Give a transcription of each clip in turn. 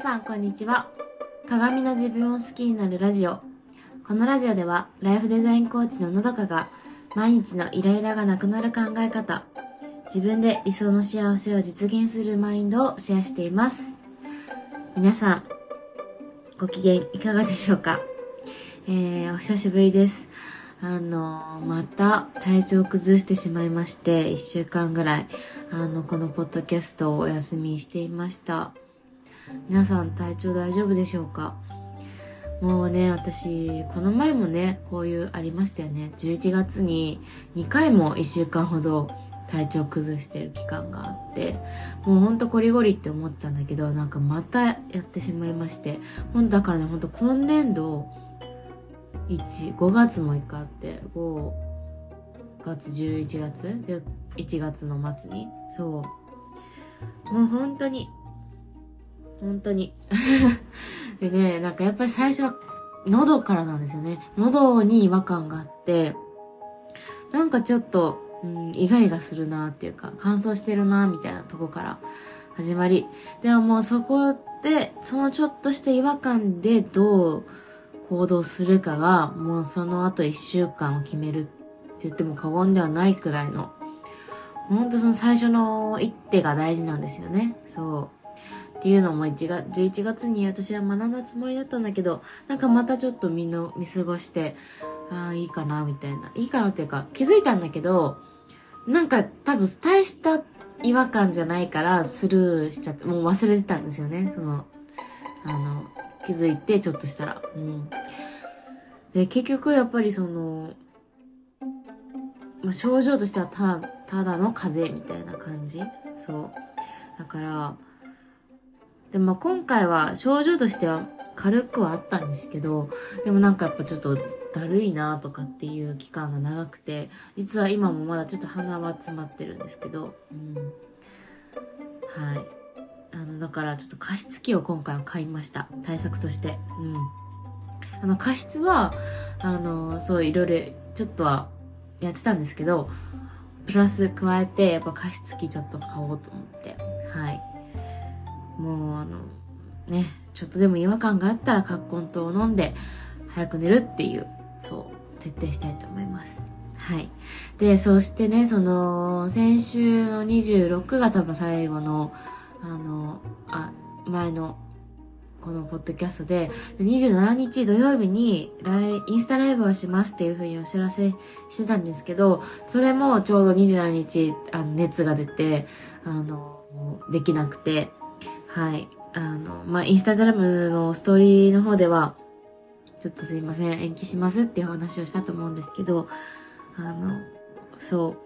さんこんにちは。鏡の自分を好きになるラジオ。このラジオではライフデザインコーチののどかが毎日のイライラがなくなる考え方自分で理想の幸せを実現するマインドをシェアしています。皆さんご機嫌いかがでしょうか？えー、お久しぶりです。あの、また体調を崩してしまいまして、一週間ぐらい、あの、このポッドキャストをお休みしていました。皆さん体調大丈夫でしょうか？もうね、私、この前もね、こういうありましたよね。11月に2回も1週間ほど体調崩してる期間があって、もうほんとコリゴリって思ってたんだけど、なんかまたやってしまいまして、ほんだからね、ほんと今年度、1、5月も1回あって、5月、11月で、1月の末に。そう。もう本当に、本当に。でね、なんかやっぱり最初は喉からなんですよね。喉に違和感があって、なんかちょっと、うん、イガイガするなっていうか、乾燥してるなみたいなとこから始まり。でももうそこで、そのちょっとした違和感でどう行動するかが、もうその後一週間を決めるって言っても過言ではないくらいの、ほんとその最初の一手が大事なんですよね。そう。っていうのも1月、11月に私は学んだつもりだったんだけど、なんかまたちょっと見の、見過ごして、ああ、いいかな、みたいな。いいかなっていうか、気づいたんだけど、なんか多分大した違和感じゃないからスルーしちゃって、もう忘れてたんですよね。その、あの、気づいて、ちょっとしたら。うん。で、結局やっぱりその、まあ、症状としてはただ、ただの風邪みたいな感じそう。だから、でも今回は症状としては軽くはあったんですけど、でもなんかやっぱちょっとだるいなとかっていう期間が長くて、実は今もまだちょっと鼻は詰まってるんですけど、うん。はい。あの、だからちょっと加湿器を今回は買いました。対策として。うん。あの、加湿は、あの、そう、いろいろ、ちょっとはやってたんですけど、プラス加えて、やっぱ加湿器ちょっと買おうと思って。はい。もう、あの、ね、ちょっとでも違和感があったら、カッコン糖を飲んで、早く寝るっていう、そう、徹底したいと思います。はい。で、そしてね、その、先週の26が多分最後の、あの、あ、前の、このポッドキャストで、27日土曜日にライ、インスタライブをしますっていうふうにお知らせしてたんですけど、それもちょうど27日、あの、熱が出て、あの、できなくて、はい。あの、まあ、インスタグラムのストーリーの方では、ちょっとすいません、延期しますっていう話をしたと思うんですけど、あの、そ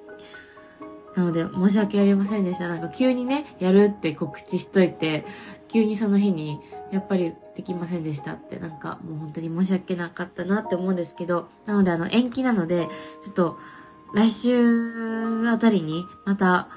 う、なので、申し訳ありませんでした。なんか急にね、やるって告知しといて、急にその日に、やっぱりできませんでしたって、なんかもう本当に申し訳なかったなって思うんですけど、なのであの延期なので、ちょっと来週あたりにまた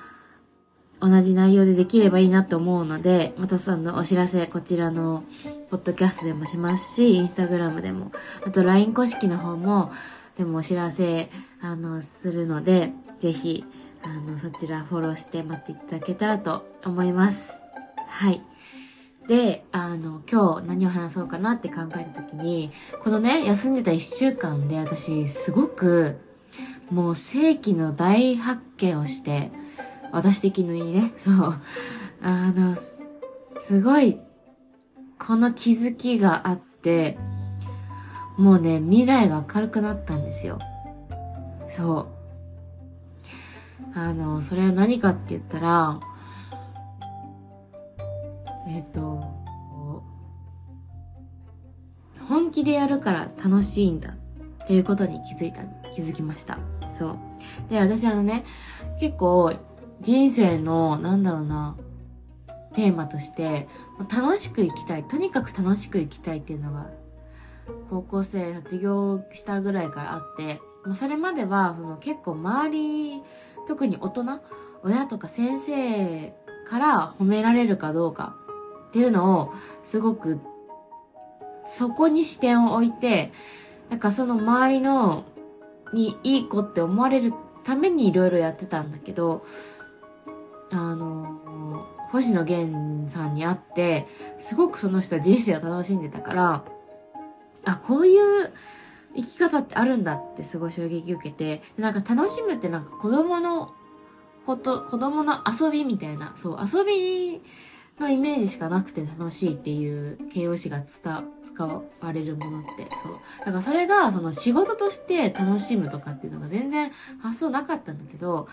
同じ内容でできればいいなと思うので、またそのお知らせこちらのポッドキャストでもしますし、インスタグラムでも、あと LINE 公式の方も、でもお知らせ、あの、するので、ぜひ、あの、そちらフォローして待っていただけたらと思います。はい。で、あの、今日何を話そうかなって考えた時に、このね、休んでた一週間で私、すごく、もう世紀の大発見をして、私的にね、そう、あの、すごい、この気づきがあって、もうね、未来が明るくなったんですよ。そう。あの、それは何かって言ったら、えっ、と、本気でやるから楽しいんだっていうことに気づいた、気づきました。そう。で、私あのね、結構人生の、なんだろうな、テーマとして、楽しく生きたい。とにかく楽しく生きたいっていうのが、高校生卒業したぐらいからあって、もうそれまでは、その結構周り特に大人、親とか先生から褒められるかどうかっていうのをすごくそこに視点を置いて、なんかその周りのにいい子って思われるためにいろいろやってたんだけど、あの、星野源さんに会って、すごくその人は人生を楽しんでたから、あ、こういう生き方ってあるんだってすごい衝撃受けて、なんか楽しむってなんか子供のこと、子供の遊びみたいな、そう、遊びのイメージしかなくて楽しいっていう形容詞が、使われるものって、そう。だからそれが、その仕事として楽しむとかっていうのが全然発想なかったんだけど、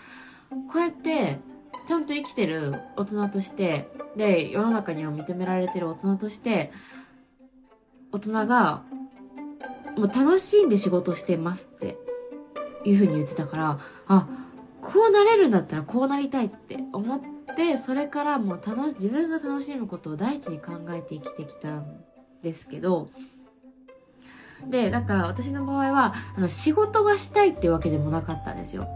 こうやって、ちゃんと生きてる大人として、で、世の中には認められてる大人として、大人が、もう楽しんで仕事してますっていうふうに言ってたから、あ、こうなれるんだったらこうなりたいって思って、それからもう楽し、自分が楽しむことを第一に考えて生きてきたんですけど、で、だから私の場合は、あの、仕事がしたいっていうわけでもなかったんですよ。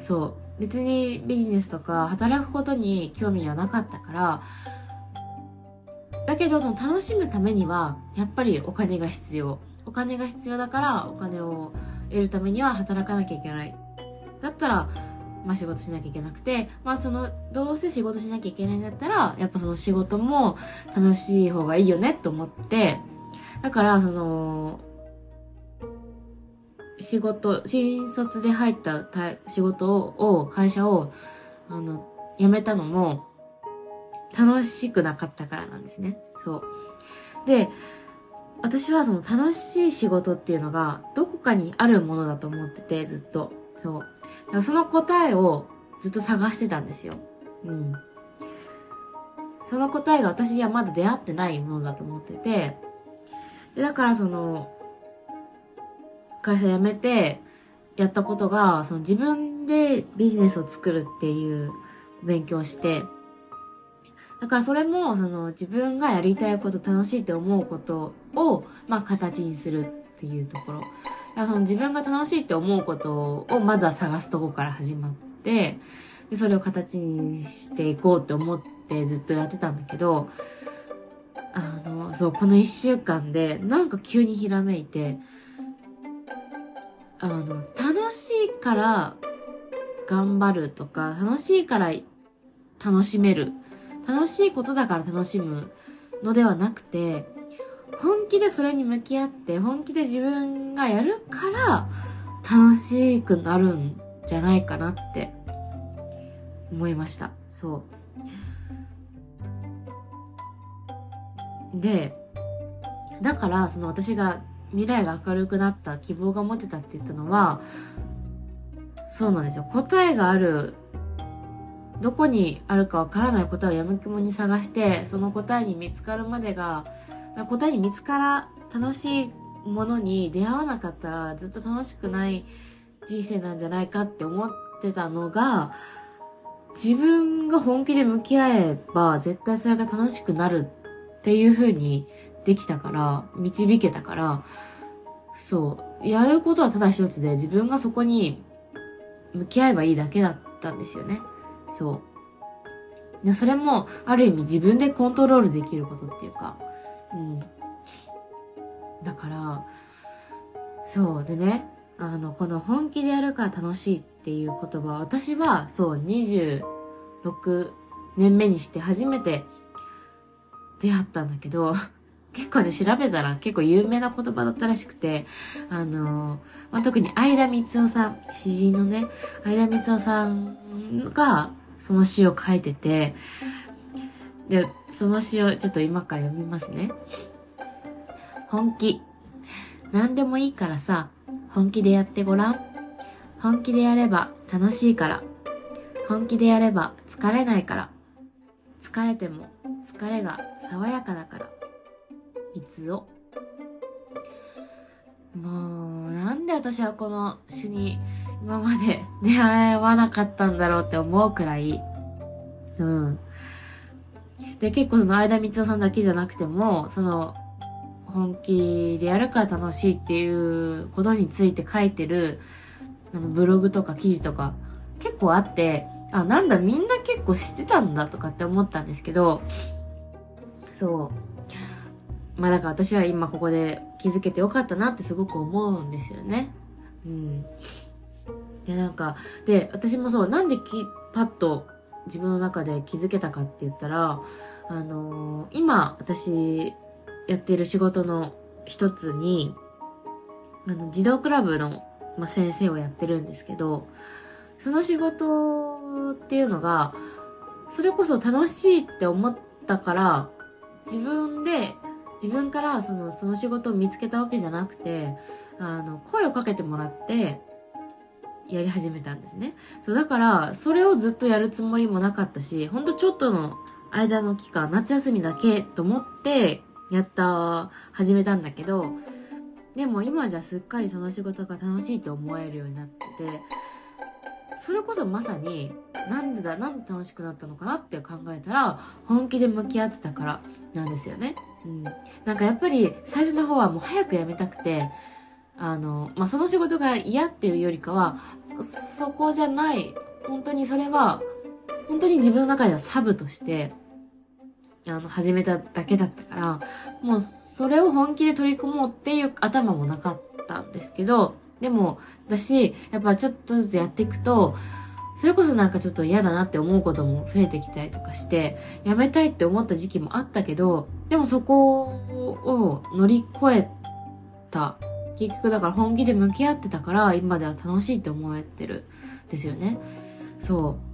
そう。別にビジネスとか働くことに興味はなかったから、だけどその楽しむためには、やっぱりお金が必要。お金が必要だから、お金を得るためには働かなきゃいけない。だったら、まあ仕事しなきゃいけなくて、まあその、どうせ仕事しなきゃいけないんだったら、やっぱその仕事も楽しい方がいいよねと思って、だからその、仕事、新卒で入った仕事を、会社を、あの、辞めたのも、楽しくなかったからなんですね。そう。で、私はその楽しい仕事っていうのが、どこかにあるものだと思ってて、ずっと。そう。だからその答えをずっと探してたんですよ。うん。その答えが私にはまだ出会ってないものだと思ってて、でだからその、会社辞めてやったことが、その自分でビジネスを作るっていう勉強をして、だからそれも、その自分がやりたいこと、楽しいって思うことを、まあ形にするっていうところ。だからその自分が楽しいって思うことをまずは探すとこから始まって、でそれを形にしていこうって思ってずっとやってたんだけど、あの、そう、この一週間でなんか急にひらめいて、あの、楽しいから頑張るとか、楽しいから楽しめる。楽しいことだから楽しむのではなくて、本気でそれに向き合って、本気で自分がやるから楽しくなるんじゃないかなって思いました。そう。で、だから、その私が未来が明るくなった希望が持てたって言ったのは、そうなんですよ。答えがある、どこにあるかわからない答えをやむ気もに探して、その答えに見つかるまでが、答えに見つから楽しいものに出会わなかったらずっと楽しくない人生なんじゃないかって思ってたのが、自分が本気で向き合えば絶対それが楽しくなるっていう風にできたから、導けたから、そう、やることはただ一つで自分がそこに向き合えばいいだけだったんですよね。そう。でそれも、ある意味自分でコントロールできることっていうか、うん。だから、そう。でね、あの、この本気でやるから楽しいっていう言葉、私は、そう、26年目にして初めて出会ったんだけど、結構ね、調べたら結構有名な言葉だったらしくて、あの、まあ、特に相田光夫さん、詩人のね、相田光夫さんがその詩を書いてて、で、その詩をちょっと今から読みますね。本気。何でもいいからさ、本気でやってごらん。本気でやれば楽しいから。本気でやれば疲れないから。疲れても疲れが爽やかだから。三つを。もう、なんで私はこの詩に今まで出会わなかったんだろうって思うくらい、うん。で、結構その間光夫さんだけじゃなくても、その、本気でやるから楽しいっていうことについて書いてる、あの、ブログとか記事とか結構あって、あ、なんだみんな結構知ってたんだとかって思ったんですけど、そう。まあだから私は今ここで気づけてよかったなってすごく思うんですよね。うん。で、なんか、で、私もそう、なんでき、パッと自分の中で気づけたかって言ったら、あのー、今私やっている仕事の一つに、あの、児童クラブの、まあ、先生をやってるんですけど、その仕事っていうのが、それこそ楽しいって思ったから、自分で、自分からその、その仕事を見つけたわけじゃなくて、あの、声をかけてもらって、やり始めたんですね。そう、だから、それをずっとやるつもりもなかったし、ほんとちょっとの間の期間、夏休みだけと思って、やった、始めたんだけど、でも今じゃすっかりその仕事が楽しいと思えるようになってて、それこそまさに、なんでだ、なんで楽しくなったのかなって考えたら、本気で向き合ってたからなんですよね。うん。なんかやっぱり最初の方はもう早く辞めたくて、あの、まあ、その仕事が嫌っていうよりかは、そこじゃない、本当にそれは、本当に自分の中ではサブとして、あの、始めただけだったから、もうそれを本気で取り組もうっていう頭もなかったんですけど、でも、私、やっぱちょっとずつやっていくと、それこそなんかちょっと嫌だなって思うことも増えてきたりとかして、やめたいって思った時期もあったけど、でもそこを乗り越えた。結局だから本気で向き合ってたから、今では楽しいって思えてるですよね。そう。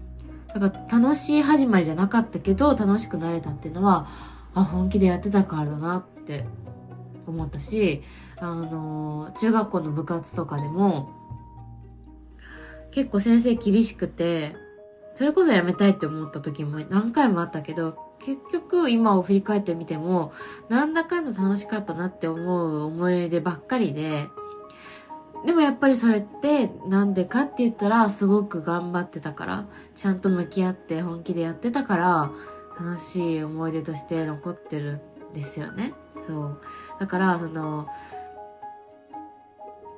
だから楽しい始まりじゃなかったけど楽しくなれたっていうのはあ本気でやってたからだなって思ったしあの中学校の部活とかでも結構先生厳しくてそれこそやめたいって思った時も何回もあったけど結局今を振り返ってみてもなんだかんだ楽しかったなって思う思い出ばっかりででもやっぱりそれってなんでかって言ったらすごく頑張ってたから、ちゃんと向き合って本気でやってたから、楽しい思い出として残ってるんですよね。そう。だから、その、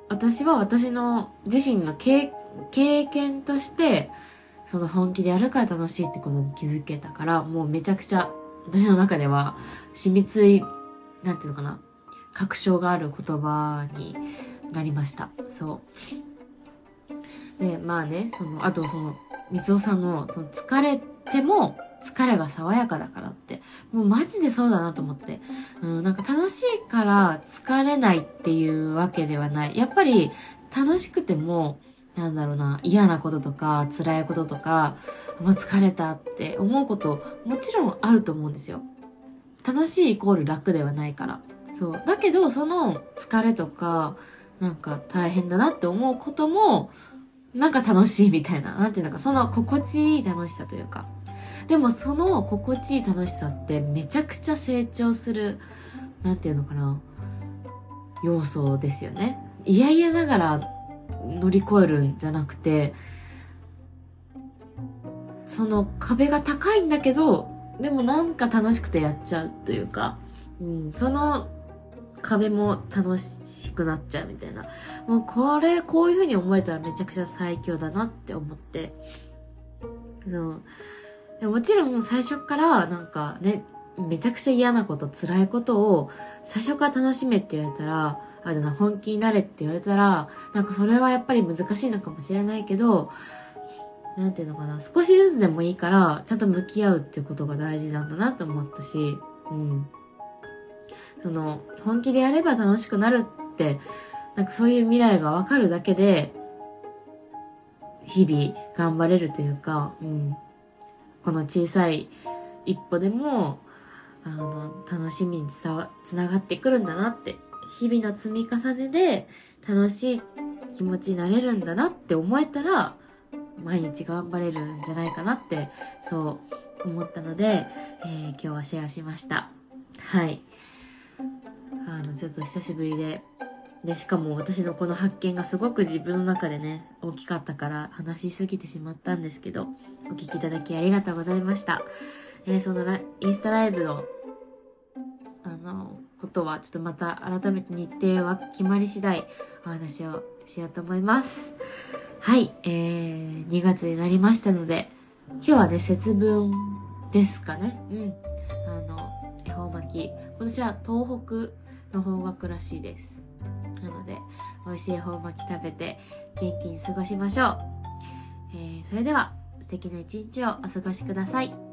私は私の自身の経経験として、その本気でやるから楽しいってことに気づけたから、もうめちゃくちゃ私の中では染みつい、なんていうのかな、確証がある言葉になりました。そう。で、まあね、その、あとその、三尾さんの、その、疲れても、疲れが爽やかだからって、もうマジでそうだなと思って。うん、なんか楽しいから疲れないっていうわけではない。やっぱり楽しくても、なんだろうな、嫌なこととか、辛いこととか、もう疲れたって思うこと、もちろんあると思うんですよ。楽しいイコール楽ではないから。そう。だけど、その疲れとか、なんか大変だなって思うことも、なんか楽しいみたいな、なんていうのか、その心地いい楽しさというか。でもその心地いい楽しさってめちゃくちゃ成長する、なんていうのかな、要素ですよね。いやいやながら乗り越えるんじゃなくて、その壁が高いんだけど、でもなんか楽しくてやっちゃうというか、うん、その壁も楽しくなっちゃうみたいな。もうこれ、こういう風に思えたらめちゃくちゃ最強だなって思って。のもちろん最初からなんかね、めちゃくちゃ嫌なこと、辛いことを最初から楽しめって言われたら、あ、じゃあ本気になれって言われたら、なんかそれはやっぱり難しいのかもしれないけど、なんていうのかな、少しずつでもいいから、ちゃんと向き合うっていうことが大事なんだなと思ったし、うん。その、本気でやれば楽しくなるって、なんかそういう未来がわかるだけで、日々頑張れるというか、うん。この小さい一歩でも、あの、楽しみに、つながってくるんだなって、日々の積み重ねで楽しい気持ちになれるんだなって思えたら、毎日頑張れるんじゃないかなって、そう思ったので、えー、今日はシェアしました。はい。あの、ちょっと久しぶりで、で、しかも私のこの発見がすごく自分の中でね、大きかったから話しすぎてしまったんですけど、お聞きいただきありがとうございました。えー、そのインスタライブの、あの、ことはちょっとまた改めて日程は決まり次第お話をしようと思います。はい、えー、2月になりましたので、今日はね、節分ですかね。うん。あの、恵方巻き。今年は東北の方角らしいですなので美味しい恵方巻き食べて元気に過ごしましょう、えー、それでは素敵な一日をお過ごしください。